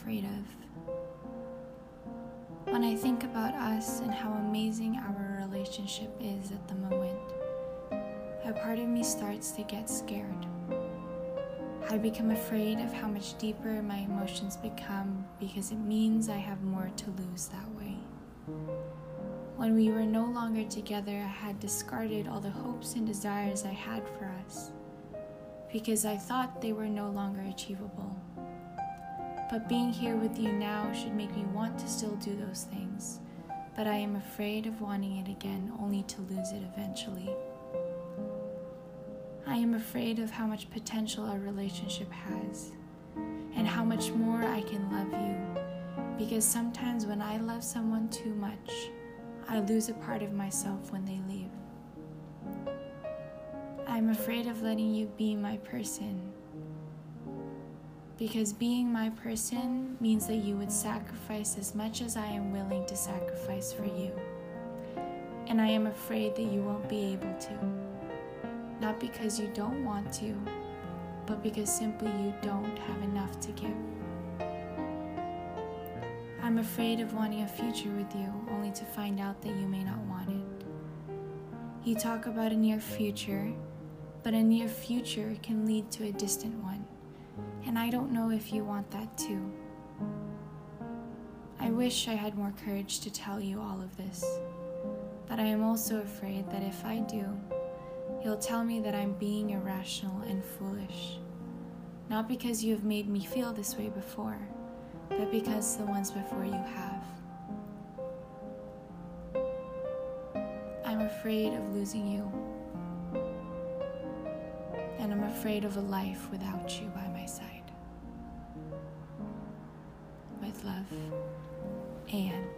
afraid of. When I think about us and how amazing our relationship is at the moment, a part of me starts to get scared. I become afraid of how much deeper my emotions become because it means I have more to lose that way. When we were no longer together, I had discarded all the hopes and desires I had for us because I thought they were no longer achievable. But being here with you now should make me want to still do those things, but I am afraid of wanting it again only to lose it eventually. I am afraid of how much potential our relationship has and how much more I can love you because sometimes when I love someone too much, I lose a part of myself when they leave. I'm afraid of letting you be my person. Because being my person means that you would sacrifice as much as I am willing to sacrifice for you. And I am afraid that you won't be able to. Not because you don't want to, but because simply you don't have enough to give. I'm afraid of wanting a future with you only to find out that you may not want it. You talk about a near future, but a near future can lead to a distant one, and I don't know if you want that too. I wish I had more courage to tell you all of this, but I am also afraid that if I do, you'll tell me that I'm being irrational and foolish. Not because you have made me feel this way before but because the ones before you have. I'm afraid of losing you, I'm afraid of a life without you by my side. With love, Anne.